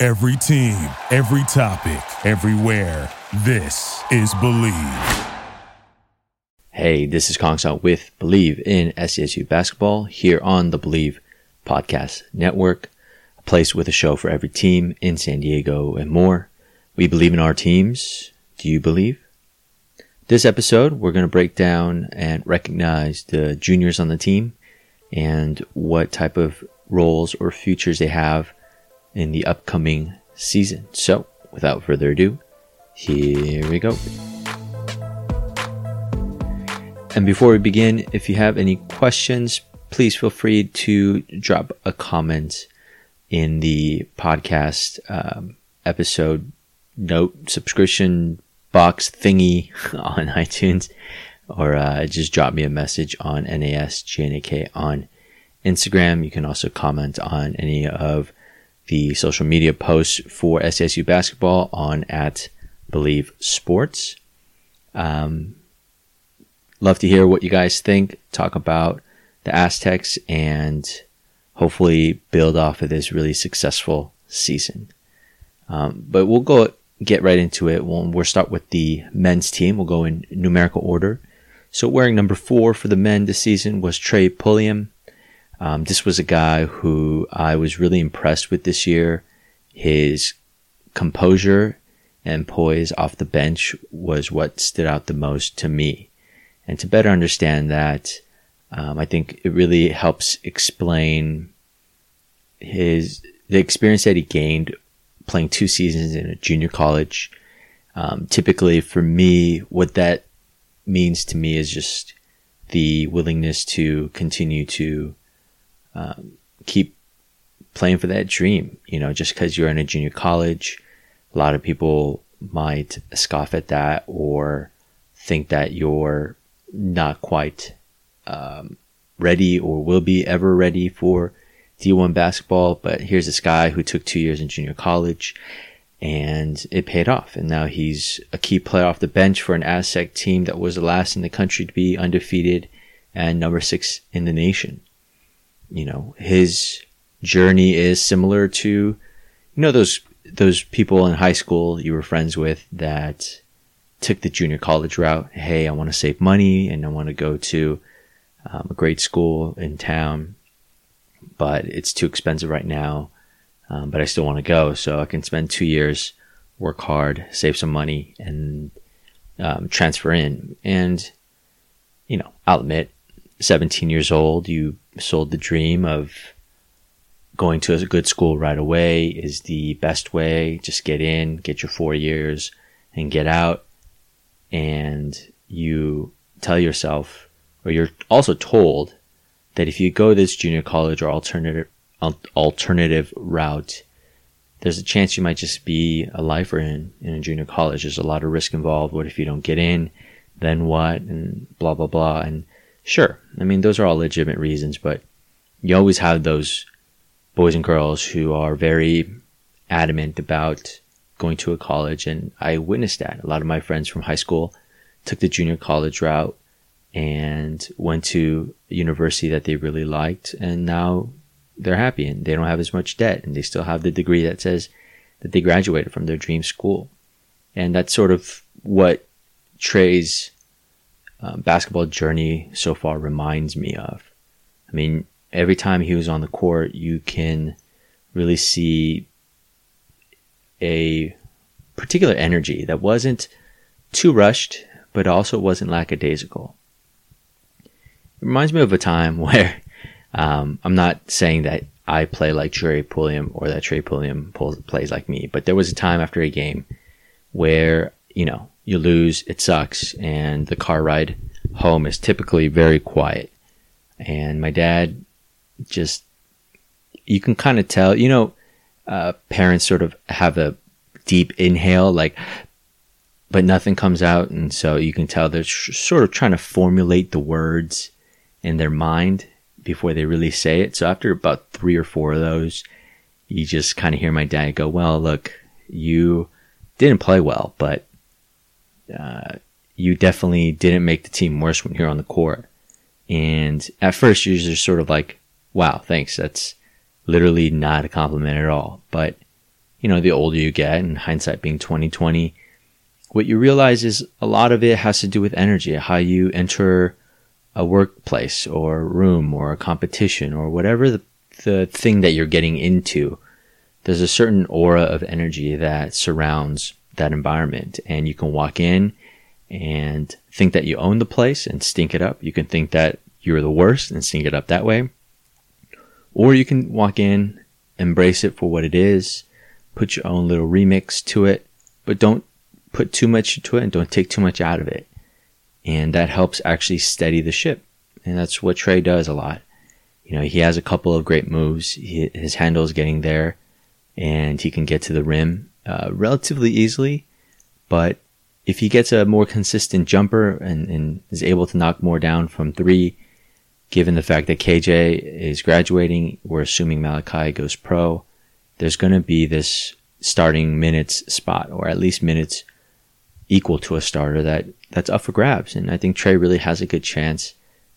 Every team, every topic, everywhere. This is Bleav. Hey, this is Kong Song with Bleav in SDSU Basketball here on the Bleav Podcast Network, a place with a show for every team in San Diego and more. We believe in our teams. Do you believe? This episode, we're going to break down and recognize the juniors on the team and what type of roles or futures they have in the upcoming season. So, without further ado, here we go. And before we begin, if you have any questions, please feel free to drop a comment in the podcast um, episode note subscription box thingy on iTunes, or uh, just drop me a message on NASGNAK on Instagram. You can also comment on any of the social media posts for SSU basketball on at Bleav Sports. Um, love to hear what you guys think. Talk about the Aztecs and hopefully build off of this really successful season. Um, but we'll go get right into it. We'll, we'll start with the men's team. We'll go in numerical order. So wearing number four for the men this season was Trey Pulliam. Um, this was a guy who I was really impressed with this year. His composure and poise off the bench was what stood out the most to me. And to better understand that, um, I think it really helps explain his the experience that he gained playing two seasons in a junior college. Um, typically, for me, what that means to me is just the willingness to continue to um, keep playing for that dream. You know, just because you're in a junior college, a lot of people might scoff at that or think that you're not quite um, ready or will be ever ready for D1 basketball. But here's this guy who took two years in junior college and it paid off. And now he's a key player off the bench for an Aztec team that was the last in the country to be undefeated and number six in the nation you know, his journey is similar to, you know, those, those people in high school you were friends with that took the junior college route. Hey, I want to save money and I want to go to um, a great school in town, but it's too expensive right now. Um, but I still want to go. So I can spend two years, work hard, save some money and um, transfer in. And, you know, I'll admit 17 years old, you sold the dream of going to a good school right away is the best way. Just get in, get your four years and get out. And you tell yourself, or you're also told that if you go this junior college or alternative, alternative route, there's a chance you might just be a lifer in, in a junior college. There's a lot of risk involved. What if you don't get in? Then what? And blah, blah, blah. And Sure. I mean, those are all legitimate reasons, but you always have those boys and girls who are very adamant about going to a college. And I witnessed that. A lot of my friends from high school took the junior college route and went to a university that they really liked. And now they're happy and they don't have as much debt and they still have the degree that says that they graduated from their dream school. And that's sort of what Trey's um, basketball journey so far reminds me of. I mean, every time he was on the court, you can really see a particular energy that wasn't too rushed, but also wasn't lackadaisical. It reminds me of a time where um, I'm not saying that I play like Trey Pulliam or that Trey Pulliam plays like me, but there was a time after a game where, you know, you lose, it sucks, and the car ride home is typically very quiet. And my dad just, you can kind of tell, you know, uh, parents sort of have a deep inhale, like, but nothing comes out. And so you can tell they're sort of trying to formulate the words in their mind before they really say it. So after about three or four of those, you just kind of hear my dad go, well, look, you didn't play well, but, uh, you definitely didn't make the team worse when you're on the court. And at first you're just sort of like, wow, thanks. That's literally not a compliment at all. But, you know, the older you get and hindsight being 2020, what you realize is a lot of it has to do with energy, how you enter a workplace or room or a competition or whatever the, the thing that you're getting into. There's a certain aura of energy that surrounds that environment and you can walk in and think that you own the place and stink it up. You can think that you're the worst and stink it up that way. Or you can walk in, embrace it for what it is, put your own little remix to it, but don't put too much to it and don't take too much out of it. And that helps actually steady the ship. And that's what Trey does a lot. You know, he has a couple of great moves. He, his handle is getting there and he can get to the rim uh, relatively easily. But if he gets a more consistent jumper and, and is able to knock more down from three, given the fact that KJ is graduating, we're assuming Malachi goes pro, there's going to be this starting minutes spot, or at least minutes equal to a starter that that's up for grabs. And I think Trey really has a good chance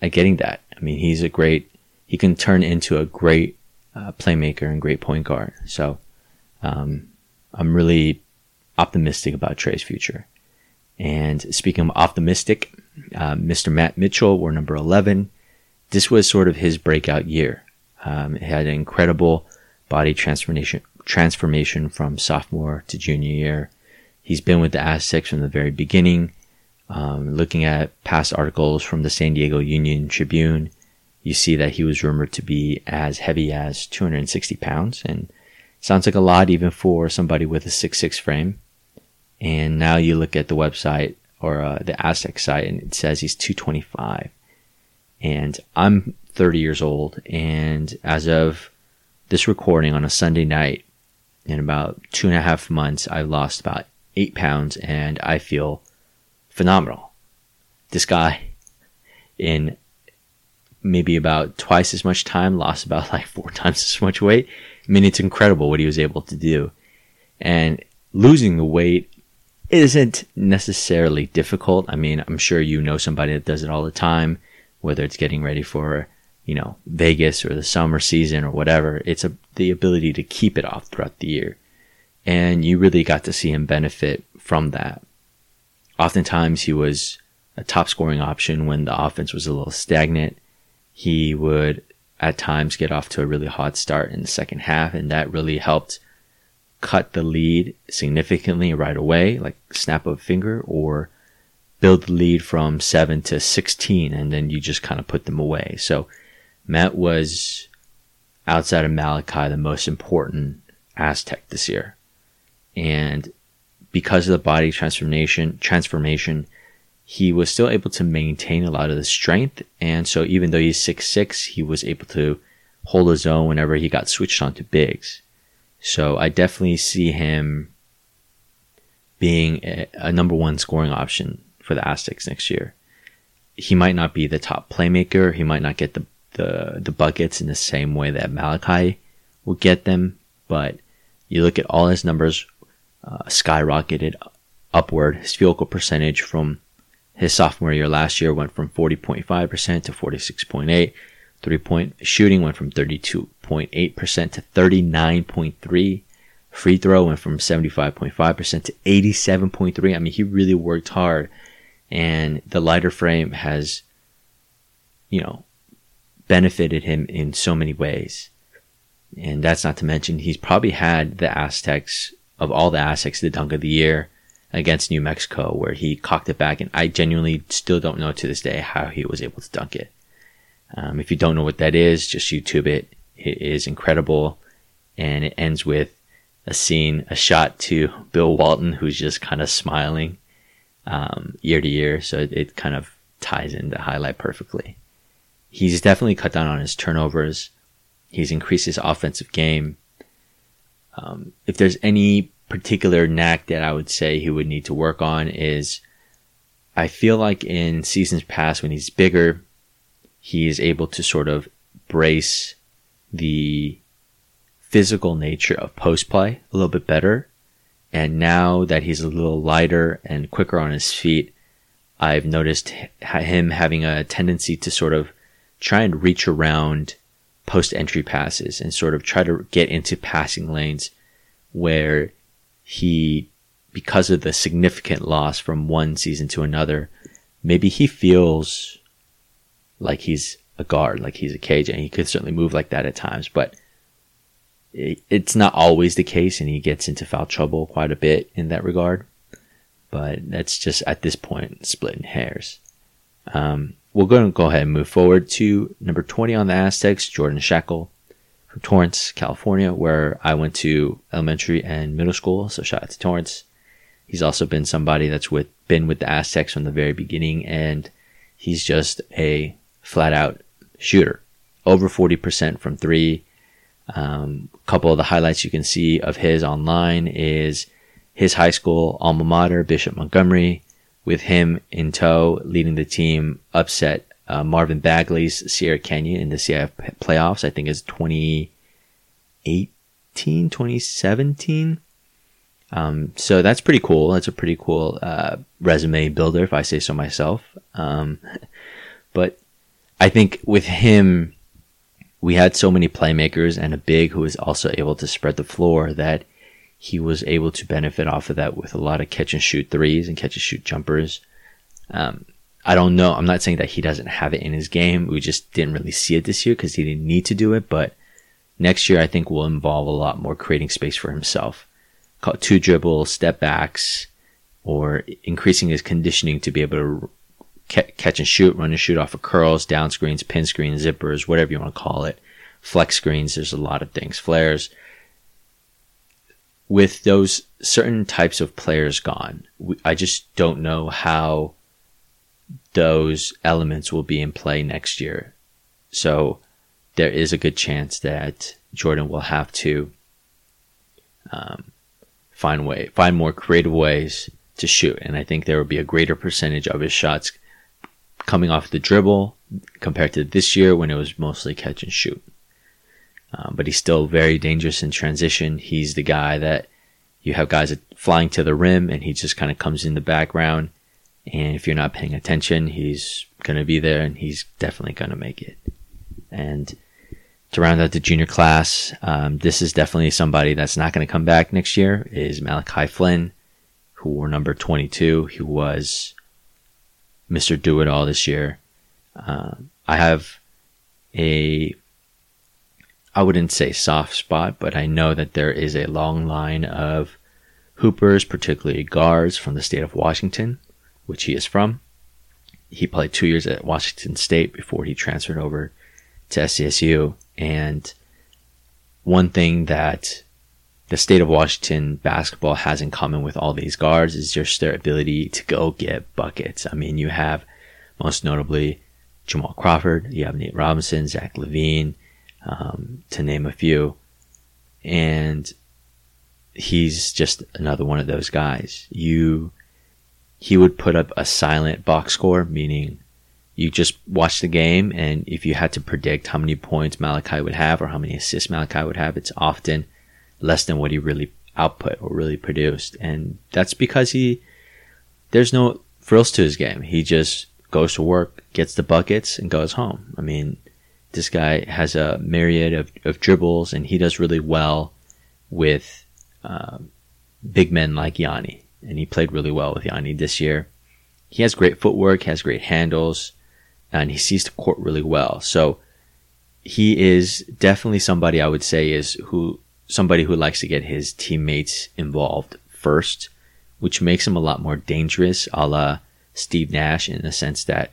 at getting that. I mean, he's a great, he can turn into a great uh, playmaker and great point guard. So, um, I'm really optimistic about Trey's future. And speaking of optimistic, uh, Mr. Matt Mitchell, we're number 11. This was sort of his breakout year. Um, he had an incredible body transformation, transformation from sophomore to junior year. He's been with the Aztecs from the very beginning. Um, looking at past articles from the San Diego Union Tribune, you see that he was rumored to be as heavy as 260 pounds, and sounds like a lot even for somebody with a 6'6 frame. And now you look at the website or uh, the Aztec site, and it says he's 225. And I'm 30 years old, and as of this recording on a Sunday night, in about two and a half months, I've lost about eight pounds, and I feel phenomenal. This guy, in maybe about twice as much time, lost about like four times as much weight. I mean, it's incredible what he was able to do. And losing the weight isn't necessarily difficult. I mean, I'm sure you know somebody that does it all the time, whether it's getting ready for, you know, Vegas or the summer season or whatever. It's a, the ability to keep it off throughout the year. And you really got to see him benefit from that. Oftentimes he was a top scoring option when the offense was a little stagnant. He would at times get off to a really hot start in the second half, and that really helped cut the lead significantly right away, like snap of a finger, or build the lead from 7 to 16, and then you just kind of put them away. So Matt was, outside of Malachi, the most important Aztec this year. And because of the body transformation, transformation, he was still able to maintain a lot of the strength. And so even though he's six six, he was able to hold his own whenever he got switched onto bigs. So I definitely see him being a, a number one scoring option for the Aztecs next year. He might not be the top playmaker. He might not get the, the, the buckets in the same way that Malachi will get them. But you look at all his numbers, uh, skyrocketed upward. His field goal percentage from his sophomore year last year went from 40.5% to 46.8. Three point shooting went from 32.8% to 39.3. Free throw went from 75.5% to 87.3. I mean, he really worked hard and the lighter frame has, you know, benefited him in so many ways. And that's not to mention he's probably had the Aztecs of all the Aztecs the dunk of the year against New Mexico where he cocked it back and I genuinely still don't know to this day how he was able to dunk it. Um, if you don't know what that is, just YouTube it. It is incredible. And it ends with a scene, a shot to Bill Walton, who's just kind of smiling um, year to year. So it, it kind of ties in the highlight perfectly. He's definitely cut down on his turnovers. He's increased his offensive game. Um, if there's any particular knack that I would say he would need to work on is I feel like in seasons past when he's bigger, he is able to sort of brace the physical nature of post play a little bit better. And now that he's a little lighter and quicker on his feet, I've noticed him having a tendency to sort of try and reach around post entry passes and sort of try to get into passing lanes where he, because of the significant loss from one season to another, maybe he feels like he's a guard, like he's a cage, and he could certainly move like that at times, but it's not always the case, and he gets into foul trouble quite a bit in that regard. But that's just at this point splitting hairs. Um, we're going to go ahead and move forward to number 20 on the Aztecs, Jordan from Torrance, California, where I went to elementary and middle school. So shout out to Torrance. He's also been somebody that's with been with the Aztecs from the very beginning, and he's just a flat out shooter. Over 40% from three. Um, a couple of the highlights you can see of his online is his high school alma mater, Bishop Montgomery, with him in tow, leading the team, upset uh, Marvin Bagley's Sierra Canyon in the CIF playoffs. I think is 2018, 2017. Um, so that's pretty cool. That's a pretty cool uh, resume builder, if I say so myself. Um, but I think with him, we had so many playmakers and a big who was also able to spread the floor that he was able to benefit off of that with a lot of catch and shoot threes and catch and shoot jumpers. Um, I don't know. I'm not saying that he doesn't have it in his game. We just didn't really see it this year because he didn't need to do it. But next year, I think will involve a lot more creating space for himself. Two dribbles, step backs, or increasing his conditioning to be able to catch and shoot, run and shoot off of curls, down screens, pin screens, zippers, whatever you want to call it. Flex screens. There's a lot of things. Flares. With those certain types of players gone, I just don't know how those elements will be in play next year. So there is a good chance that Jordan will have to um, find way find more creative ways to shoot, and I think there will be a greater percentage of his shots coming off the dribble compared to this year when it was mostly catch and shoot. Um, but he's still very dangerous in transition. He's the guy that you have guys flying to the rim, and he just kind of comes in the background and if you're not paying attention, he's going to be there and he's definitely going to make it. And to round out the junior class, um, this is definitely somebody that's not going to come back next year is Malachi Flynn, who wore number 22. He was Mr. Do It All this year. Uh, I have a, I wouldn't say soft spot, but I know that there is a long line of hoopers, particularly guards from the state of Washington, which he is from. He played two years at Washington State before he transferred over to SDSU. And one thing that the state of Washington basketball has in common with all these guards is just their ability to go get buckets. I mean, you have most notably Jamal Crawford, you have Nate Robinson, Zach LaVine, um, to name a few. And he's just another one of those guys. You he would put up a silent box score, meaning you just watch the game and if you had to predict how many points Malachi would have or how many assists Malachi would have, it's often less than what he really output or really produced. And that's because he, there's no frills to his game. He just goes to work, gets the buckets and goes home. I mean, this guy has a myriad of, of dribbles and he does really well with, uh, big men like Yanni and he played really well with Yanni this year. He has great footwork, has great handles, and he sees the court really well. So he is definitely somebody I would say is who somebody who likes to get his teammates involved first, which makes him a lot more dangerous, a la Steve Nash, in the sense that,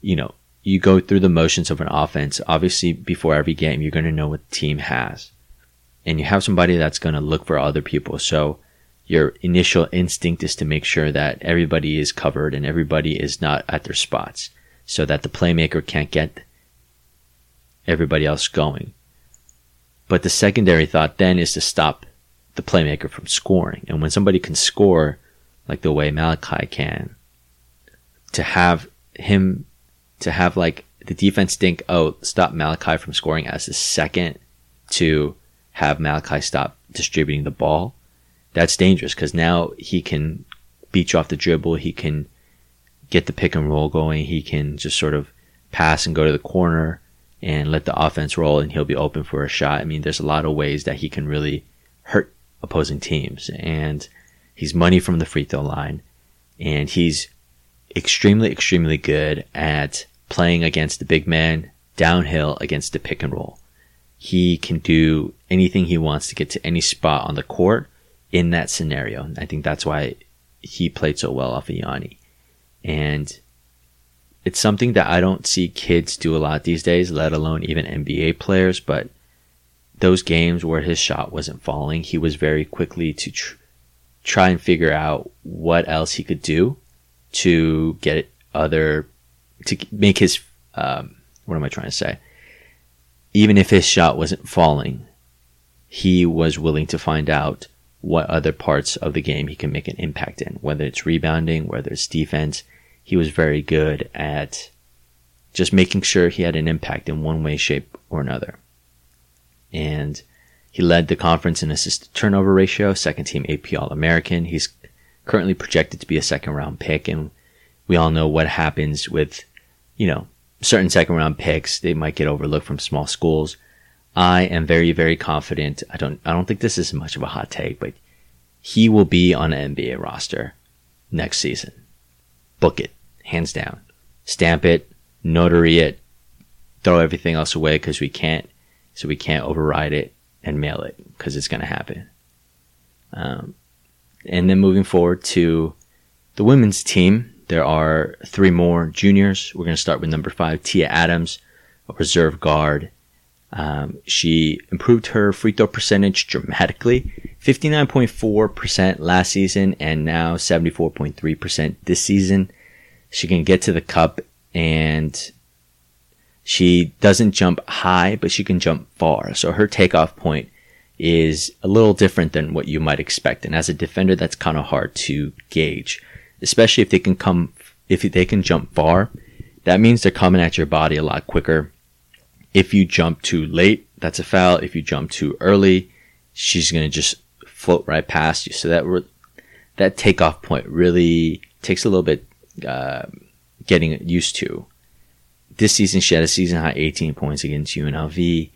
you know, you go through the motions of an offense. Obviously, before every game, you're going to know what the team has. And you have somebody that's going to look for other people. So your initial instinct is to make sure that everybody is covered and everybody is not at their spots so that the playmaker can't get everybody else going. But the secondary thought then is to stop the playmaker from scoring. And when somebody can score like the way Malachi can, to have him, to have like the defense think, oh, stop Malachi from scoring as the second to have Malachi stop distributing the ball, that's dangerous because now he can beat you off the dribble. He can get the pick and roll going. He can just sort of pass and go to the corner and let the offense roll and he'll be open for a shot. I mean, there's a lot of ways that he can really hurt opposing teams. And he's money from the free throw line and he's extremely, extremely good at playing against the big man downhill against the pick and roll. He can do anything he wants to get to any spot on the court in that scenario. I think that's why he played so well off of Yanni. And it's something that I don't see kids do a lot these days, let alone even NBA players. But those games where his shot wasn't falling, he was very quickly to tr- try and figure out what else he could do to get other, to make his, um, what am I trying to say? Even if his shot wasn't falling, he was willing to find out what other parts of the game he can make an impact in, whether it's rebounding, whether it's defense he was very good at just making sure he had an impact in one way, shape, or another. And he led the conference in assist turnover ratio, second team AP All American. He's currently projected to be a second round pick, and we all know what happens with, you know, certain second round picks. They might get overlooked from small schools. I am very, very confident. I don't, I don't think this is much of a hot take, but he will be on an NBA roster next season. Book it hands down. Stamp it, notary it, throw everything else away because we can't, so we can't override it and mail it because it's going to happen. Um, and then moving forward to the women's team, there are three more juniors. We're going to start with number five, Tia Adams, a reserve guard. Um, she improved her free throw percentage dramatically 59.4% last season and now 74.3% this season. She can get to the cup and she doesn't jump high, but she can jump far. So her takeoff point is a little different than what you might expect. And as a defender, that's kind of hard to gauge, especially if they can come, if they can jump far. That means they're coming at your body a lot quicker. If you jump too late, that's a foul. If you jump too early, she's going to just float right past you. So that, re- that takeoff point really takes a little bit uh, getting used to. This season, she had a season high 18 points against UNLV.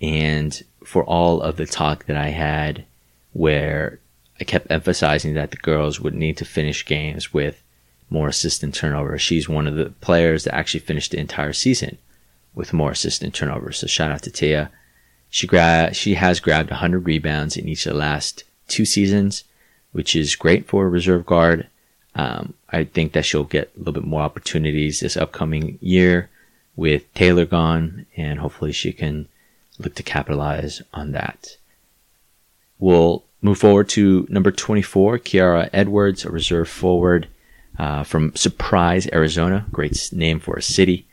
And for all of the talk that I had where I kept emphasizing that the girls would need to finish games with more assist and turnovers, she's one of the players that actually finished the entire season with more assist and turnovers. So shout out to Tia. She gra- she has grabbed 100 rebounds in each of the last two seasons, which is great for a reserve guard. Um, I think that she'll get a little bit more opportunities this upcoming year with Taylor gone, and hopefully she can look to capitalize on that. We'll move forward to number 24, Kiara Edwards, a reserve forward uh, from Surprise, Arizona. Great name for a city.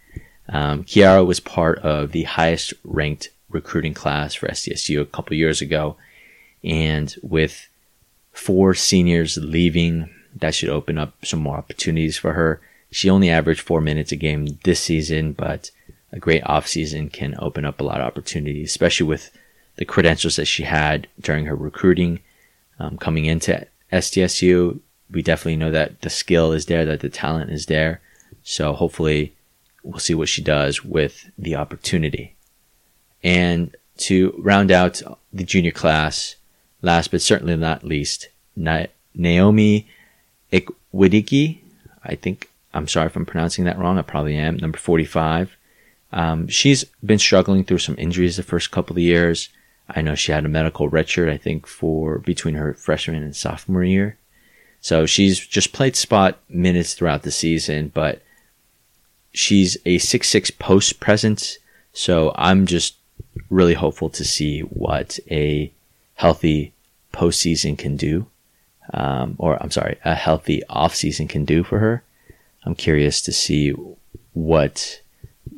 Um, Kiara was part of the highest ranked recruiting class for SDSU a couple years ago. And with four seniors leaving that should open up some more opportunities for her. She only averaged four minutes a game this season, but a great off season can open up a lot of opportunities, especially with the credentials that she had during her recruiting um, coming into SDSU. We definitely know that the skill is there, that the talent is there. So hopefully we'll see what she does with the opportunity. And to round out the junior class, last but certainly not least, Naomi Ikwidiki, I think, I'm sorry if I'm pronouncing that wrong. I probably am. Number 45. Um, she's been struggling through some injuries the first couple of years. I know she had a medical redshirt, I think, for between her freshman and sophomore year. So she's just played spot minutes throughout the season, but she's a six-six post presence. So I'm just really hopeful to see what a healthy postseason can do um, or I'm sorry, a healthy off season can do for her. I'm curious to see what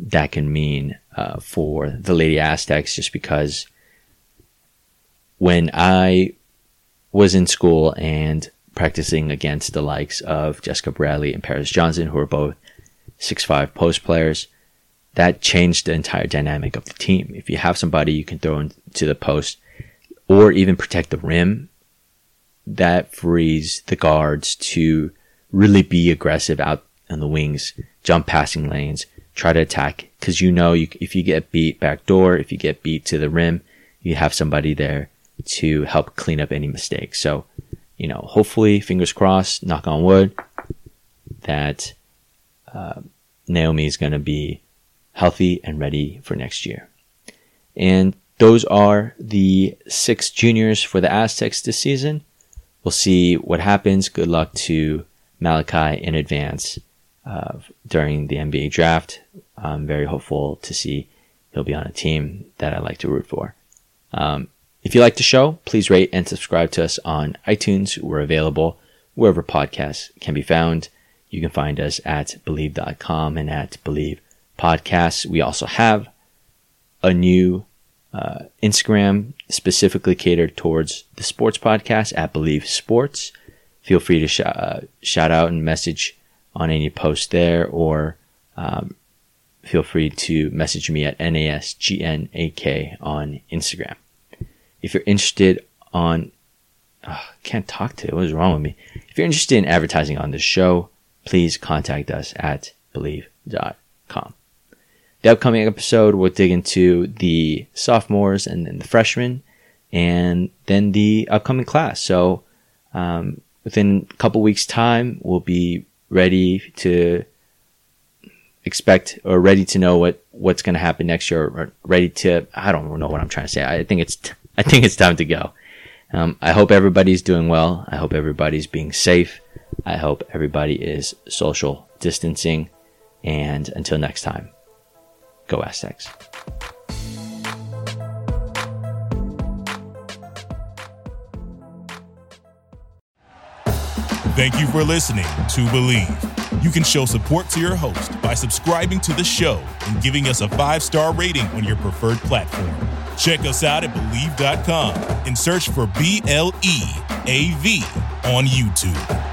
that can mean uh, for the Lady Aztecs, just because when I was in school and practicing against the likes of Jessica Bradley and Paris Johnson, who are both six-five post players, that changed the entire dynamic of the team. If you have somebody you can throw into the post or even protect the rim, that frees the guards to really be aggressive out on the wings, jump passing lanes, try to attack. Cause you know, you, if you get beat back door, if you get beat to the rim, you have somebody there to help clean up any mistakes. So, you know, hopefully, fingers crossed, knock on wood, that uh, Naomi is going to be healthy and ready for next year. And those are the six juniors for the Aztecs this season. We'll see what happens. Good luck to Malachi in advance uh, during the NBA draft. I'm very hopeful to see he'll be on a team that I like to root for. Um, if you like the show, please rate and subscribe to us on iTunes. We're available wherever podcasts can be found. You can find us at bleav.com and at bleav podcasts. We also have a new uh, Instagram specifically catered towards the sports podcast at Bleav Sports. Feel free to sh- uh, shout out and message on any post there, or um, feel free to message me at NASGNAK on Instagram. If you're interested on, oh, can't talk to, it, what is wrong with me? If you're interested in advertising on this show, please contact us at bleav.com. The upcoming episode will dig into the sophomores and then the freshmen and then the upcoming class. So, um, within a couple weeks time, we'll be ready to expect or ready to know what, what's going to happen next year or ready to, I don't know what I'm trying to say. I think it's, t- I think it's time to go. Um, I hope everybody's doing well. I hope everybody's being safe. I hope everybody is social distancing. And until next time, go Aztecs. Thank you for listening to Bleav. You can show support to your host by subscribing to the show and giving us a five star rating on your preferred platform. Check us out at Bleav.com and search for B L E A V on YouTube.